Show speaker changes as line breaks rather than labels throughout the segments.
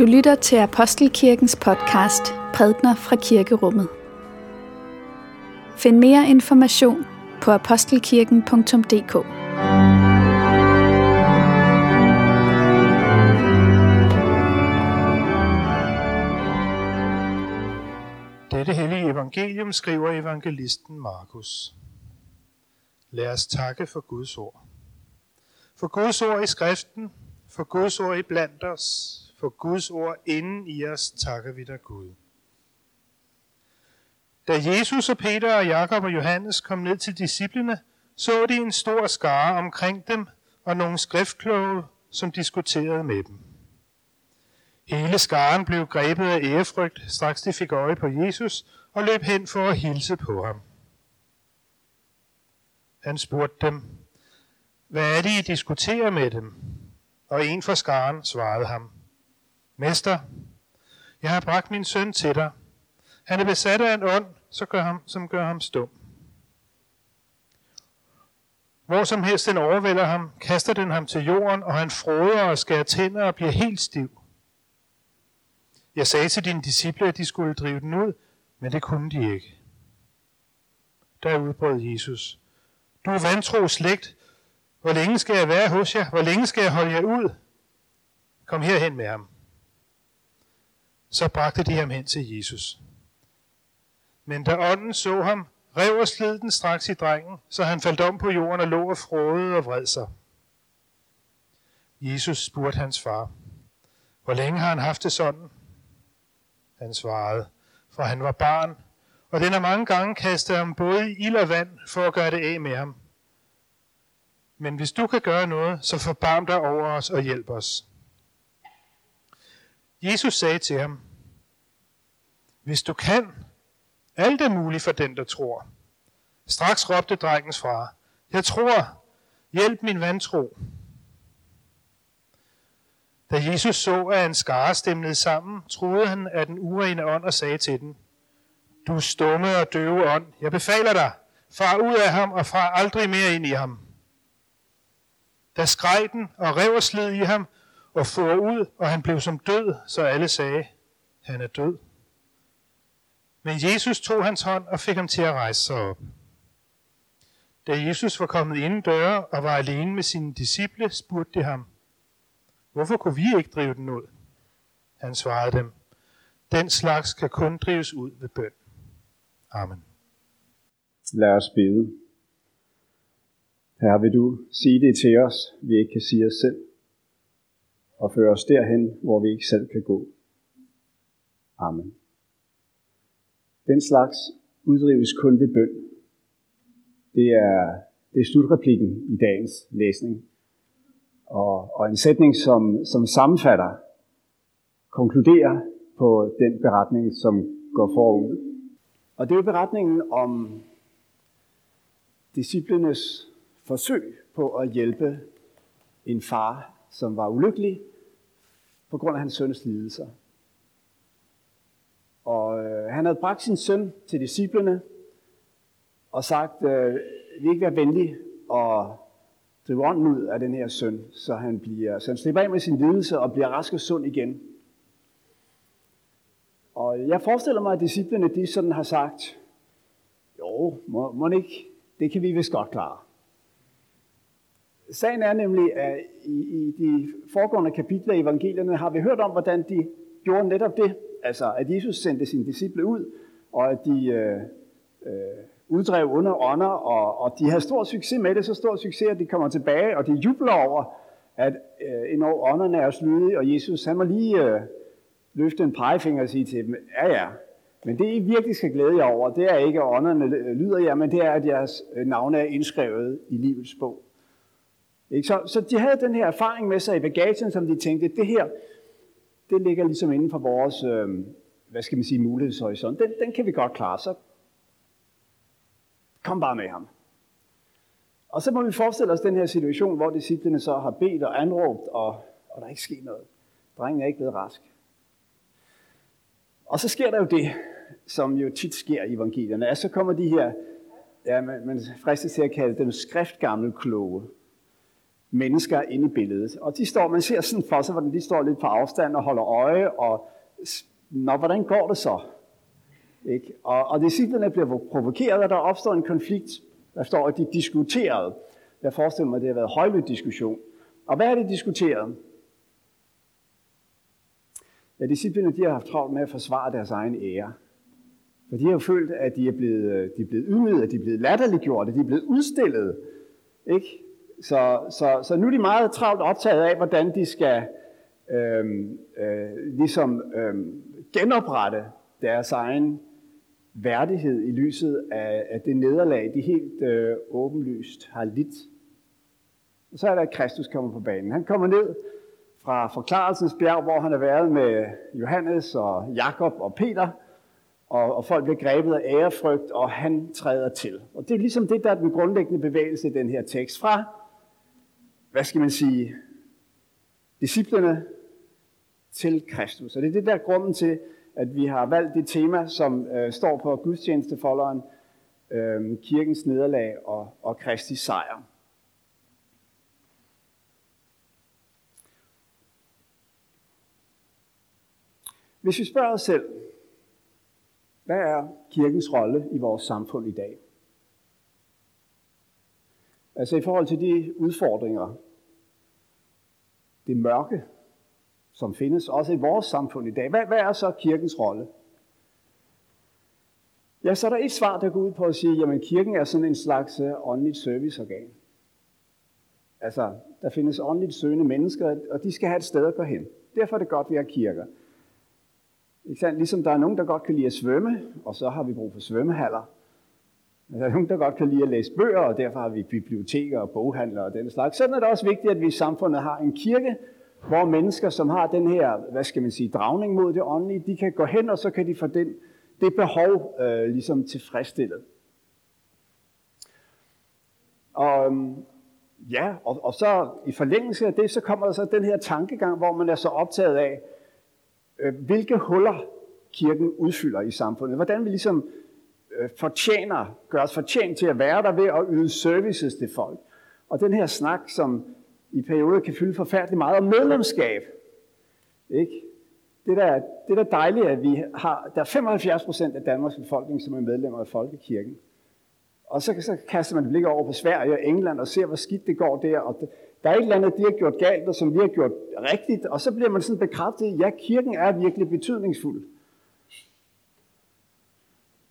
Du lytter til Apostelkirkens podcast Prædner fra Kirkerummet. Find mere information på apostelkirken.dk.
Dette hellige evangelium skriver evangelisten Markus. Lad os takke for Guds ord. For Guds ord i skriften, for Guds ord i blandt os, på Guds ord inden i os takker vi dig Gud. Da Jesus og Peter og Jakob og Johannes kom ned til disciplene, så de en stor skare omkring dem og nogle skriftkloge, som diskuterede med dem. Hele skaren blev grebet af ærefrygt, straks de fik øje på Jesus og løb hen for at hilse på ham. Han spurgte dem, hvad er det, I diskuterer med dem? Og en fra skaren svarede ham, Mester, jeg har bragt min søn til dig. Han er besat af en ånd, så gør ham, som gør ham stum. Hvor som helst den overvælder ham, kaster den ham til jorden, og han froder og skærer tænder og bliver helt stiv. Jeg sagde til dine disciple, at de skulle drive den ud, men det kunne de ikke. Der udbrød Jesus. Du er vantro slægt. Hvor længe skal jeg være hos jer? Hvor længe skal jeg holde jer ud? Kom herhen med ham. Så bragte de ham hen til Jesus. Men da ånden så ham, rev og slid den straks i drengen, så han faldt om på jorden og lå og frådede og vred sig. Jesus spurgte hans far, hvor længe har han haft det sådan? Han svarede, for han var barn, og den har mange gange kastet ham både i ild og vand for at gøre det af med ham. Men hvis du kan gøre noget, så forbarm dig over os og hjælp os. Jesus sagde til ham, hvis du kan, alt er muligt for den, der tror. Straks råbte drengens far, jeg tror, hjælp min vantro. Da Jesus så, at en skare stemlede sammen, troede han af den urene ånd og sagde til den, Du stumme og døve ånd, jeg befaler dig, far ud af ham og far aldrig mere ind i ham. Da skreg den og rev og slid i ham og for ud, og han blev som død, så alle sagde, han er død. Men Jesus tog hans hånd og fik ham til at rejse sig op. Da Jesus var kommet inden døre og var alene med sine disciple, spurgte de ham, Hvorfor kunne vi ikke drive den ud? Han svarede dem, Den slags kan kun drives ud ved bøn. Amen.
Lad os bede. Herre, vil du sige det til os, vi ikke kan sige os selv, og føre os derhen, hvor vi ikke selv kan gå. Amen. Den slags uddrives kun ved bøn. Det er, det er slutreplikken i dagens læsning. Og, og en sætning, som, som sammenfatter, konkluderer på den beretning, som går forud. Og det er beretningen om disciplenes forsøg på at hjælpe en far, som var ulykkelig på grund af hans søns lidelser. Og øh, han havde bragt sin søn til disciplene og sagt, øh, vi ikke være venlige og drive ånden ud af den her søn, så han, bliver, så han slipper af med sin lidelse og bliver rask og sund igen. Og jeg forestiller mig, at disciplene de sådan har sagt, jo, må, må ikke, det kan vi vist godt klare. Sagen er nemlig, at i, i de foregående kapitler i evangelierne har vi hørt om, hvordan de gjorde netop det. Altså, at Jesus sendte sine disciple ud, og at de øh, øh, uddrev under ånder, og, og de havde stor succes med det, så stor succes, at de kommer tilbage, og de jubler over, at øh, når ånderne er slydige, og Jesus, han må lige øh, løfte en pegefinger og sige til dem, ja ja, men det I virkelig skal glæde jer over, det er ikke, at ånderne øh, lyder jer, men det er, at jeres øh, navne er indskrevet i livets bog. Ikke? Så, så de havde den her erfaring med sig i bagagen, som de tænkte, det her, det ligger ligesom inden for vores, øh, hvad skal man sige, mulighedshorisont. Den, den kan vi godt klare, så kom bare med ham. Og så må vi forestille os den her situation, hvor disciplene så har bedt og anråbt, og, og der er ikke sket noget. Drengen er ikke blevet rask. Og så sker der jo det, som jo tit sker i evangelierne, at så kommer de her, ja, man, man fristes til at kalde dem skriftgamle kloge, mennesker ind i billedet. Og de står, man ser sådan for sig, hvordan de står lidt på afstand og holder øje, og Nå, hvordan går det så? Ikke? Og, og disciplerne bliver provokeret, og der opstår en konflikt. Der står, at de diskuterede. Jeg forestiller mig, at det har været højlydt diskussion. Og hvad er det diskuteret? Ja, disciplene de har haft travlt med at forsvare deres egen ære. For de har jo følt, at de er blevet, øh, de er blevet ydmyget, at de er blevet latterliggjort, at de er blevet udstillet. Ikke? Så, så, så nu er de meget travlt optaget af, hvordan de skal øhm, øh, ligesom øhm, genoprette deres egen værdighed i lyset af, af det nederlag, de helt øh, åbenlyst har lidt. Og så er der, at Kristus kommer på banen. Han kommer ned fra forklarelsens bjerg, hvor han har været med Johannes og Jakob og Peter, og, og folk bliver grebet af ærefrygt, og han træder til. Og det er ligesom det, der er den grundlæggende bevægelse i den her tekst. Fra, hvad skal man sige, disciplerne til Kristus. Og det er det der grunden til, at vi har valgt det tema, som øh, står på gudstjenestefolderen, øh, kirkens nederlag og, og Kristi sejr. Hvis vi spørger os selv, hvad er kirkens rolle i vores samfund i dag? Altså i forhold til de udfordringer, det mørke, som findes også i vores samfund i dag. Hvad, hvad er så kirkens rolle? Ja, så er der et svar, der går ud på at sige, jamen kirken er sådan en slags øh, åndeligt serviceorgan. Altså, der findes åndeligt søgende mennesker, og de skal have et sted at gå hen. Derfor er det godt, at vi har kirker. Ikke sandt? Ligesom der er nogen, der godt kan lide at svømme, og så har vi brug for svømmehaller. Altså, der er nogen, der godt kan lide at læse bøger, og derfor har vi biblioteker og boghandlere og den slags. Sådan er det også vigtigt, at vi i samfundet har en kirke, hvor mennesker, som har den her, hvad skal man sige, dragning mod det åndelige, de kan gå hen, og så kan de få den, det behov øh, ligesom tilfredsstillet. Og øhm, ja, og, og så i forlængelse af det, så kommer der så den her tankegang, hvor man er så optaget af, øh, hvilke huller kirken udfylder i samfundet. Hvordan vi ligesom øh, Øh, fortjener, gør os fortjent til at være der ved at yde services til folk. Og den her snak, som i perioder kan fylde forfærdeligt meget om medlemskab. Ikke? Det der, det der dejligt, at vi har, der er 75 procent af Danmarks befolkning, som er medlemmer af Folkekirken. Og så, så kaster man blik over på Sverige og England og ser, hvor skidt det går der. Og der er et eller andet, de har gjort galt, og som vi har gjort rigtigt. Og så bliver man sådan bekræftet, ja, kirken er virkelig betydningsfuld.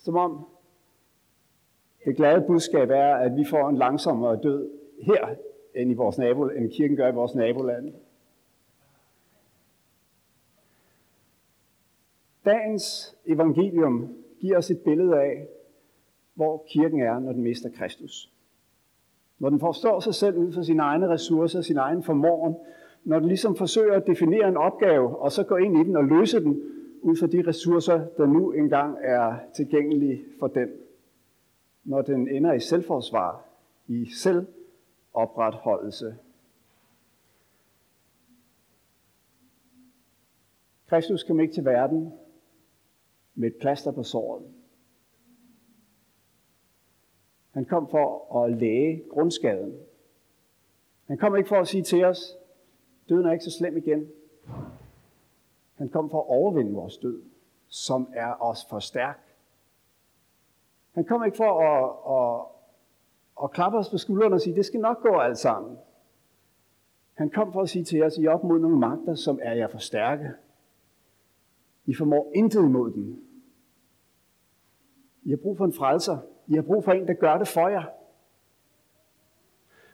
Som om det glade budskab er, at vi får en langsommere død her end, i vores nabo, end kirken gør i vores naboland. Dagens evangelium giver os et billede af, hvor kirken er, når den mister Kristus. Når den forstår sig selv ud fra sine egne ressourcer, sin egen formåen, når den ligesom forsøger at definere en opgave, og så gå ind i den og løse den ud fra de ressourcer, der nu engang er tilgængelige for den. Når den ender i selvforsvar, i selvopretholdelse. Kristus kom ikke til verden med et plaster på såret. Han kom for at læge grundskaden. Han kom ikke for at sige til os, døden er ikke så slem igen. Han kom for at overvinde vores død, som er os for stærk. Han kom ikke for at, at, at klappe os på skuldrene og sige, det skal nok gå alt sammen. Han kom for at sige til os, I op mod nogle magter, som er jer for stærke. I formår intet imod dem. I har brug for en frelser. I har brug for en, der gør det for jer.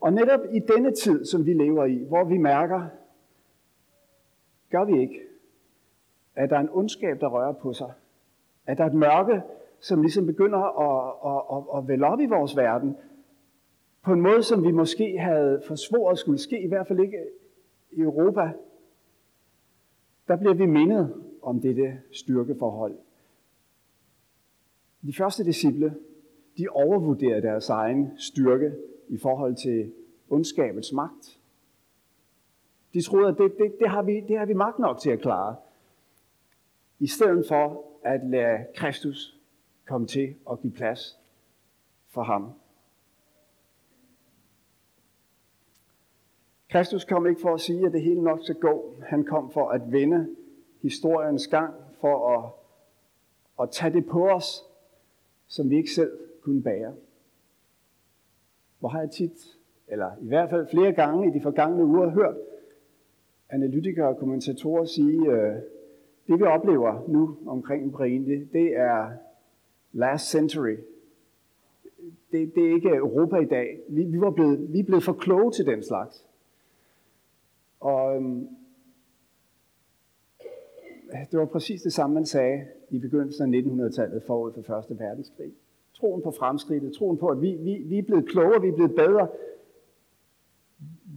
Og netop i denne tid, som vi lever i, hvor vi mærker, gør vi ikke, at der er en ondskab, der rører på sig. At der er et mørke, som ligesom begynder at, at, at, at vælge op i vores verden, på en måde, som vi måske havde forsvoret skulle ske, i hvert fald ikke i Europa, der bliver vi mindet om dette styrkeforhold. De første disciple, de overvurderede deres egen styrke i forhold til ondskabets magt. De troede, at det, det, det, har vi, det har vi magt nok til at klare. I stedet for at lade Kristus komme til at give plads for ham. Kristus kom ikke for at sige, at det hele nok skal gå. Han kom for at vende historiens gang, for at, at tage det på os, som vi ikke selv kunne bære. Hvor har jeg tit, eller i hvert fald flere gange i de forgangne uger, hørt analytikere og kommentatorer sige, øh, det vi oplever nu omkring Ukraine, det, det er last century. Det, det er ikke Europa i dag. Vi, vi, var blevet, vi er blevet for kloge til den slags. Og øhm, det var præcis det samme, man sagde i begyndelsen af 1900-tallet forud for Første Verdenskrig. Troen på fremskridtet, troen på, at vi, vi, vi er blevet klogere, vi er blevet bedre.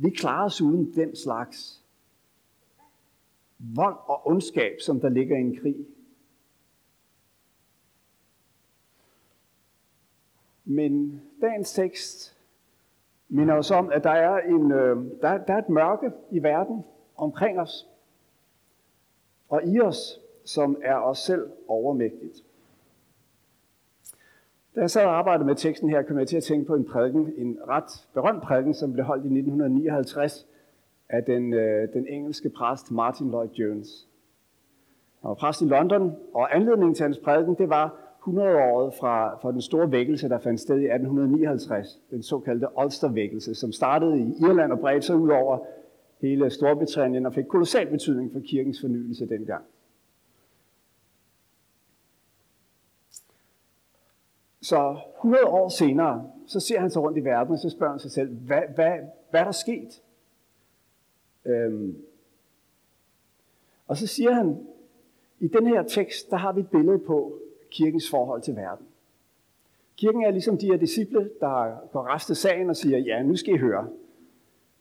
Vi klarer os uden den slags vold og ondskab, som der ligger i en krig. Men dagens tekst minder os om, at der er, en, øh, der, der er et mørke i verden omkring os og i os, som er os selv overmægtigt. Da jeg sad og arbejdede med teksten her, kom jeg til at tænke på en prædiken, en ret berømt prædiken, som blev holdt i 1959 af den, øh, den engelske præst Martin Lloyd Jones. Han var præst i London, og anledningen til hans prædiken, det var 100-året fra, fra den store vækkelse, der fandt sted i 1859, den såkaldte Ulster-vækkelse, som startede i Irland og bredte sig ud over hele Storbritannien og fik kolossal betydning for kirkens fornyelse dengang. Så 100 år senere, så ser han sig rundt i verden, og så spørger han sig selv, hvad, hvad, hvad er der sket? Øhm, og så siger han, i den her tekst, der har vi et billede på kirkens forhold til verden. Kirken er ligesom de her disciple, der går reste sagen og siger, ja, nu skal I høre.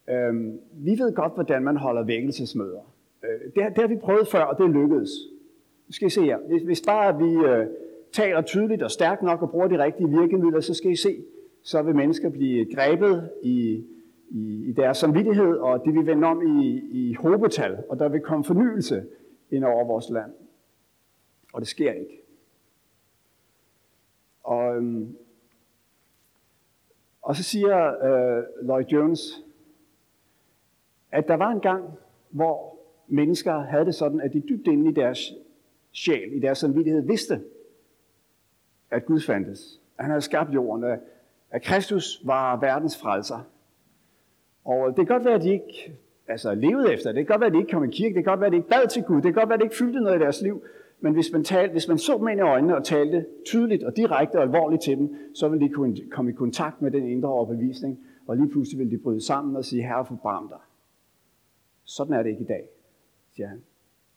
Øhm, vi ved godt, hvordan man holder vækkelsesmøder. Øh, det, det har vi prøvet før, og det lykkedes. Nu skal I se her. Hvis, hvis bare vi øh, taler tydeligt og stærkt nok og bruger de rigtige virkemidler, så skal I se, så vil mennesker blive grebet i, i, i deres samvittighed, og det vil vende om i, i hobetal, og der vil komme fornyelse ind over vores land. Og det sker ikke. Og, øhm, og så siger øh, Lloyd Jones, at der var en gang, hvor mennesker havde det sådan, at de dybt inde i deres sjæl, i deres samvittighed, vidste, at Gud fandtes. At han havde skabt jorden, at Kristus var verdens frelser. Og det kan godt være, at de ikke altså, levede efter det. Det kan godt være, at de ikke kom i kirke. Det kan godt være, at de ikke bad til Gud. Det kan godt være, at det ikke fyldte noget i deres liv. Men hvis man, talte, hvis man så dem ind i øjnene og talte tydeligt og direkte og alvorligt til dem, så ville de kunne komme i kontakt med den indre overbevisning, og lige pludselig ville de bryde sammen og sige, Herre, forbarm dig. Sådan er det ikke i dag, siger han.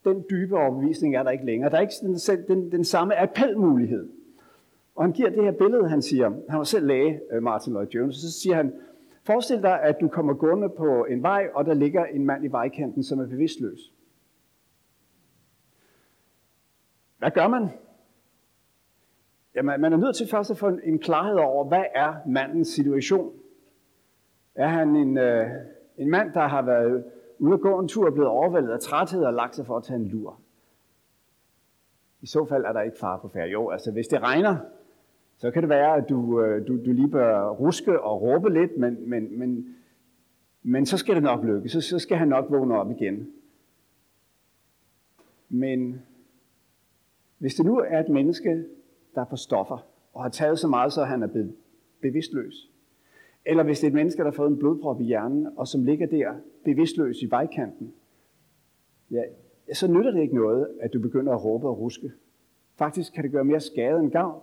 Den dybe overbevisning er der ikke længere. Der er ikke den, den, den samme appelmulighed. Og han giver det her billede, han siger, han var selv læge, øh, Martin Lloyd Jones, og så siger han, forestil dig, at du kommer gående på en vej, og der ligger en mand i vejkanten, som er bevidstløs. Hvad gør man? Jamen, man er nødt til først at få en klarhed over, hvad er mandens situation? Er han en, øh, en mand, der har været ude at gå en tur og blevet overvældet af træthed og lagt sig for at tage en lur? I så fald er der ikke far på færd. Jo, altså hvis det regner, så kan det være, at du, øh, du, du lige bør ruske og råbe lidt, men, men, men, men så skal det nok lykkes. Så, så skal han nok vågne op igen. Men hvis det nu er et menneske, der er på stoffer, og har taget så meget, så han er blevet bevidstløs, eller hvis det er et menneske, der har fået en blodprop i hjernen, og som ligger der bevidstløs i vejkanten, ja, så nytter det ikke noget, at du begynder at råbe og ruske. Faktisk kan det gøre mere skade end gavn.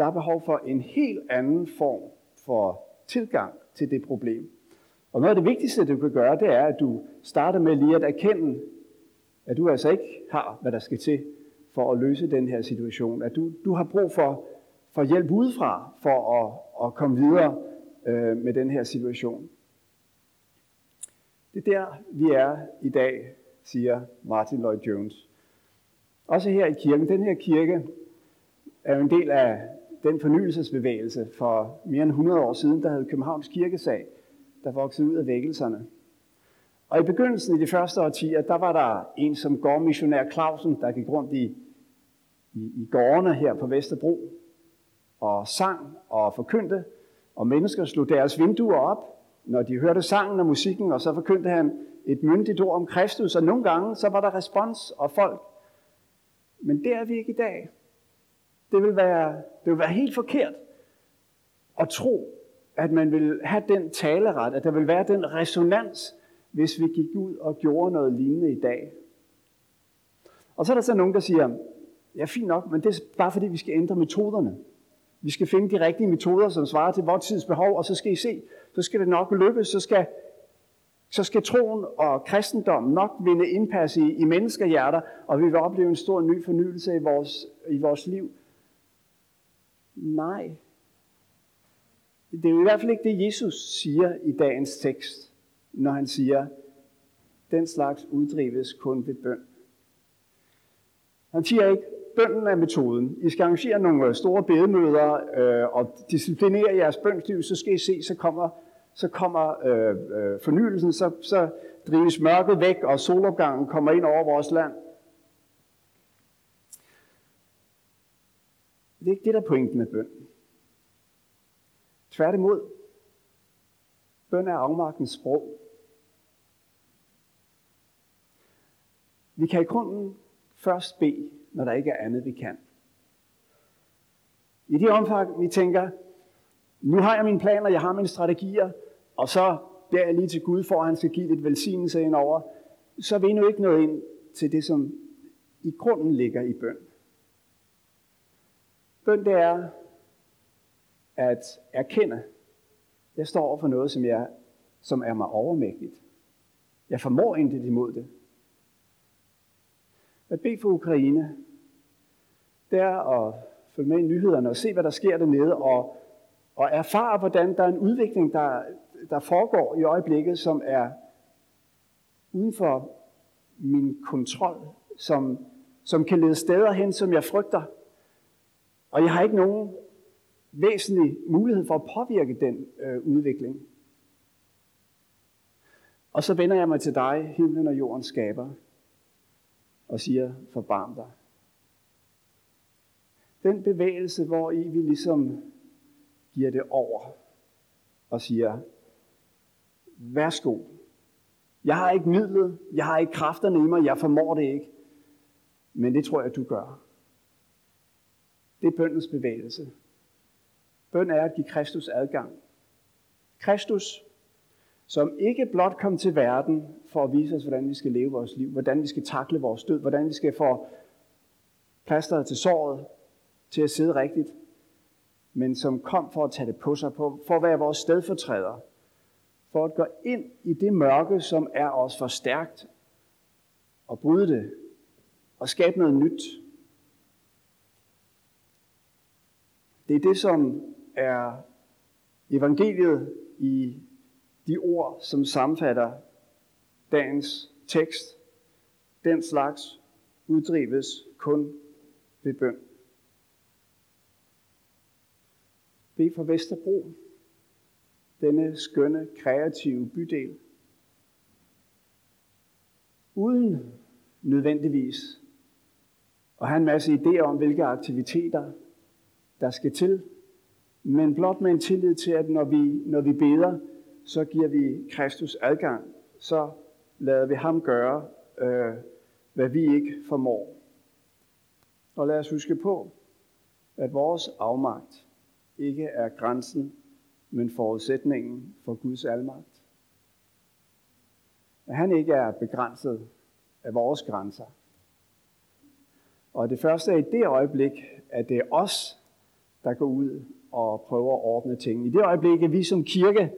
Der er behov for en helt anden form for tilgang til det problem. Og noget af det vigtigste, du kan gøre, det er, at du starter med lige at erkende, at du altså ikke har, hvad der skal til for at løse den her situation. At du, du har brug for, for hjælp udefra for at, at komme videre øh, med den her situation. Det er der, vi er i dag, siger Martin Lloyd Jones. Også her i kirken. Den her kirke er jo en del af den fornyelsesbevægelse for mere end 100 år siden, der havde Københavns Kirkesag, der voksede ud af vækkelserne. Og i begyndelsen i de første årtier, der var der en som gårdmissionær Clausen, der gik rundt i, i, i gårdene her på Vesterbro og sang og forkyndte, og mennesker slog deres vinduer op når de hørte sangen og musikken, og så forkyndte han et myndigt ord om Kristus, og nogle gange så var der respons og folk. Men det er vi ikke i dag. Det vil være, det vil være helt forkert at tro, at man vil have den taleret, at der vil være den resonans, hvis vi gik ud og gjorde noget lignende i dag. Og så er der så nogen, der siger, ja fint nok, men det er bare fordi, vi skal ændre metoderne. Vi skal finde de rigtige metoder, som svarer til vores tids behov, og så skal I se, så skal det nok lykkes, så skal, så skal troen og kristendommen nok vinde indpas i, i menneskehjerter, og vi vil opleve en stor ny fornyelse i vores, i vores liv. Nej. Det er jo i hvert fald ikke det, Jesus siger i dagens tekst, når han siger, den slags uddrives kun ved bøn. Han siger ikke, bønden er metoden. I skal arrangere nogle øh, store bedemøder øh, og disciplinere jeres bønsliv, så skal I se, så kommer, så kommer øh, øh, fornyelsen, så, så drives mørket væk, og solopgangen kommer ind over vores land. Det er ikke det, der er pointen med bøn. Tværtimod, bøn er afmagtens sprog. Vi kan i grunden først bede, når der ikke er andet, vi kan. I det omfang, vi tænker, nu har jeg mine planer, jeg har mine strategier, og så beder jeg lige til Gud, for at han skal give lidt velsignelse ind over, så er vi endnu ikke nået ind til det, som i grunden ligger i bøn. Bøn det er at erkende, jeg står over for noget, som, jeg, som er mig overmægtigt. Jeg formår intet imod det. At bede for Ukraine, det er at følge med i nyhederne og se, hvad der sker dernede, og, og erfare, hvordan der er en udvikling, der, der foregår i øjeblikket, som er uden for min kontrol, som, som kan lede steder hen, som jeg frygter. Og jeg har ikke nogen væsentlig mulighed for at påvirke den øh, udvikling. Og så vender jeg mig til dig, himlen og jordens skaber, og siger, forbarm dig. Den bevægelse, hvor i vi ligesom giver det over og siger, værsgo. Jeg har ikke midlet, jeg har ikke kræfterne i mig, jeg formår det ikke. Men det tror jeg, du gør. Det er bøndens bevægelse. Bøn er at give Kristus adgang. Kristus, som ikke blot kom til verden for at vise os, hvordan vi skal leve vores liv, hvordan vi skal takle vores død, hvordan vi skal få plasteret til såret, til at sidde rigtigt, men som kom for at tage det på sig, for at være vores stedfortræder, for at gå ind i det mørke, som er os for stærkt, og bryde det, og skabe noget nyt. Det er det, som er evangeliet i de ord, som sammenfatter dagens tekst. Den slags uddrives kun ved bøn. Bed for Vesterbro, denne skønne, kreative bydel. Uden nødvendigvis at have en masse idéer om, hvilke aktiviteter der skal til men blot med en tillid til, at når vi, når vi beder, så giver vi Kristus adgang. Så lader vi ham gøre, øh, hvad vi ikke formår. Og lad os huske på, at vores afmagt ikke er grænsen, men forudsætningen for Guds almagt. At han ikke er begrænset af vores grænser. Og det første er i det øjeblik, at det er os, der går ud og prøver at ordne ting. I det øjeblik, at vi som kirke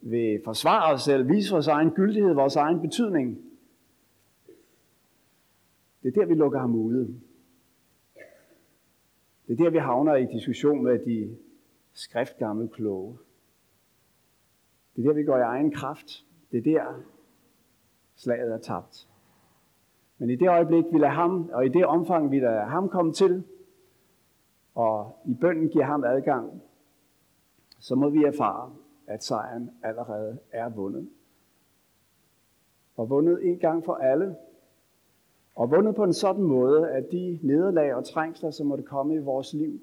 vil forsvare os selv, vise vores egen gyldighed, vores egen betydning, det er der, vi lukker ham ude. Det er der, vi havner i diskussion med de skriftgamle kloge. Det er der, vi går i egen kraft. Det er der, slaget er tabt. Men i det øjeblik, vi lader ham, og i det omfang, vi lader ham komme til, og i bønden giver ham adgang, så må vi erfare, at sejren allerede er vundet. Og vundet en gang for alle, og vundet på en sådan måde, at de nederlag og trængsler, som måtte komme i vores liv,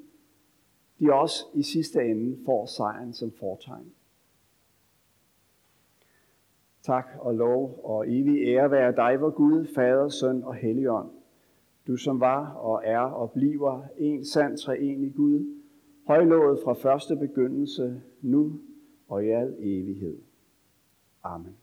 de også i sidste ende får sejren som fortegn. Tak og lov og evig ære være dig, vor Gud, Fader, Søn og Helligånd. Du som var og er og bliver en sand treenig Gud, højlået fra første begyndelse, nu og i al evighed. Amen.